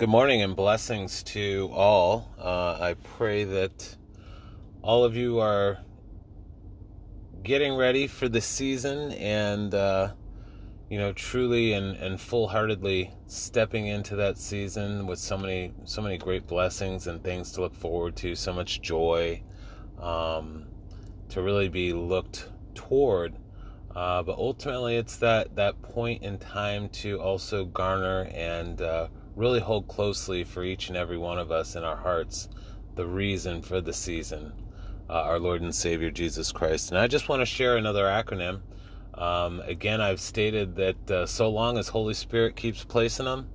Good morning and blessings to all. Uh, I pray that all of you are getting ready for the season and, uh, you know, truly and, and full heartedly stepping into that season with so many, so many great blessings and things to look forward to, so much joy um, to really be looked toward. Uh, but ultimately, it's that, that point in time to also garner and uh, really hold closely for each and every one of us in our hearts the reason for the season, uh, our Lord and Savior Jesus Christ. And I just want to share another acronym. Um, again, I've stated that uh, so long as Holy Spirit keeps placing them,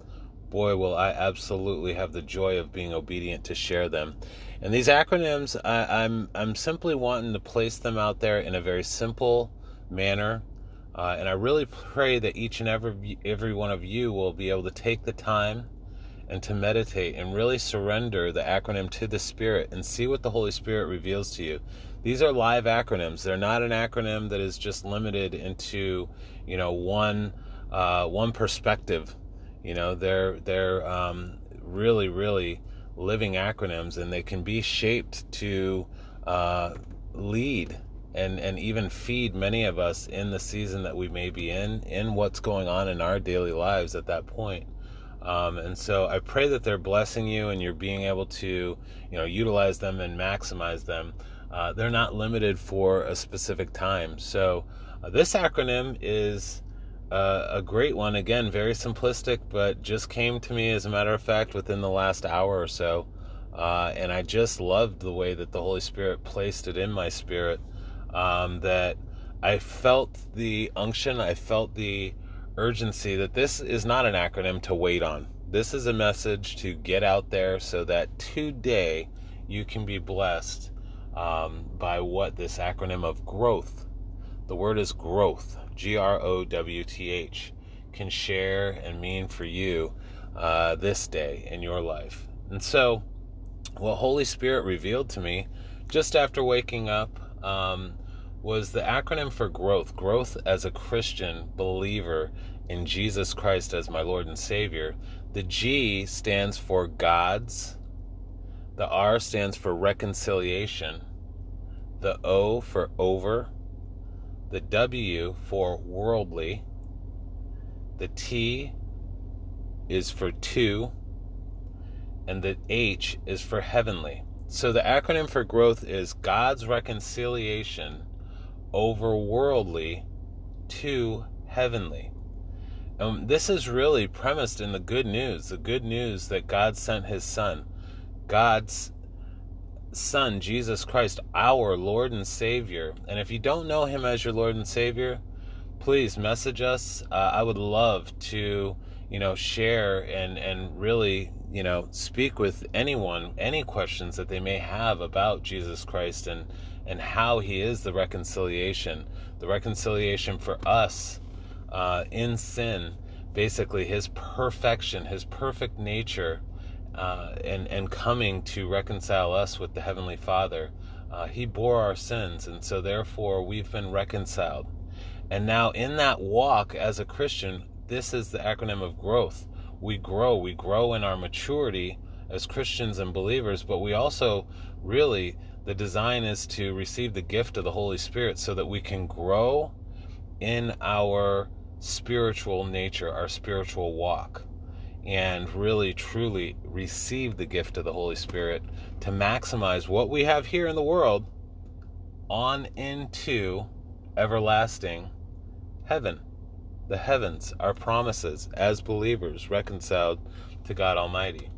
boy, will I absolutely have the joy of being obedient to share them. And these acronyms, I, I'm I'm simply wanting to place them out there in a very simple manner uh, and I really pray that each and every every one of you will be able to take the time and to meditate and really surrender the acronym to the Spirit and see what the Holy Spirit reveals to you. These are live acronyms. They're not an acronym that is just limited into, you know, one uh, one perspective. You know, they're they're um, really really living acronyms, and they can be shaped to uh, lead and and even feed many of us in the season that we may be in in what's going on in our daily lives at that point um, and so I pray that they're blessing you and you're being able to you know utilize them and maximize them. Uh, they're not limited for a specific time. So uh, this acronym is uh, a great one. Again very simplistic but just came to me as a matter of fact within the last hour or so. Uh, and I just loved the way that the Holy Spirit placed it in my spirit. Um, that I felt the unction, I felt the urgency that this is not an acronym to wait on. This is a message to get out there so that today you can be blessed um, by what this acronym of growth, the word is growth, G R O W T H, can share and mean for you uh, this day in your life. And so, what Holy Spirit revealed to me just after waking up um, was the acronym for growth. Growth as a Christian believer in Jesus Christ as my Lord and Savior. The G stands for God's, the R stands for reconciliation, the O for over, the W for worldly, the T is for to, and the H is for heavenly. So the acronym for growth is God's reconciliation over worldly to heavenly. And this is really premised in the good news the good news that God sent his Son. God's Son, Jesus Christ, our Lord and Savior. And if you don't know him as your Lord and Savior, please message us. Uh, I would love to, you know, share and, and really, you know, speak with anyone, any questions that they may have about Jesus Christ and and how he is the reconciliation, the reconciliation for us uh, in sin, basically his perfection, his perfect nature, uh, and and coming to reconcile us with the heavenly Father. Uh, he bore our sins, and so therefore we've been reconciled. And now in that walk as a Christian, this is the acronym of growth. We grow, we grow in our maturity as Christians and believers, but we also really the design is to receive the gift of the Holy Spirit so that we can grow in our spiritual nature, our spiritual walk, and really truly receive the gift of the Holy Spirit to maximize what we have here in the world on into everlasting heaven. The heavens, our promises as believers reconciled to God Almighty.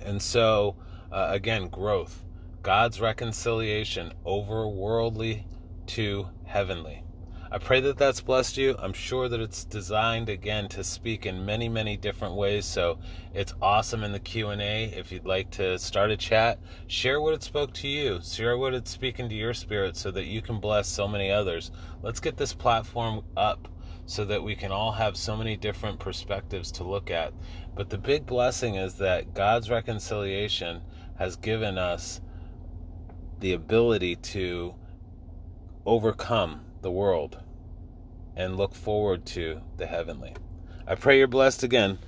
And so, uh, again, growth God's reconciliation over worldly to heavenly. I pray that that's blessed you. I'm sure that it's designed again to speak in many, many different ways. So it's awesome in the Q&A. If you'd like to start a chat, share what it spoke to you. Share what it's speaking to your spirit so that you can bless so many others. Let's get this platform up so that we can all have so many different perspectives to look at. But the big blessing is that God's reconciliation has given us the ability to overcome the world and look forward to the heavenly. I pray you're blessed again.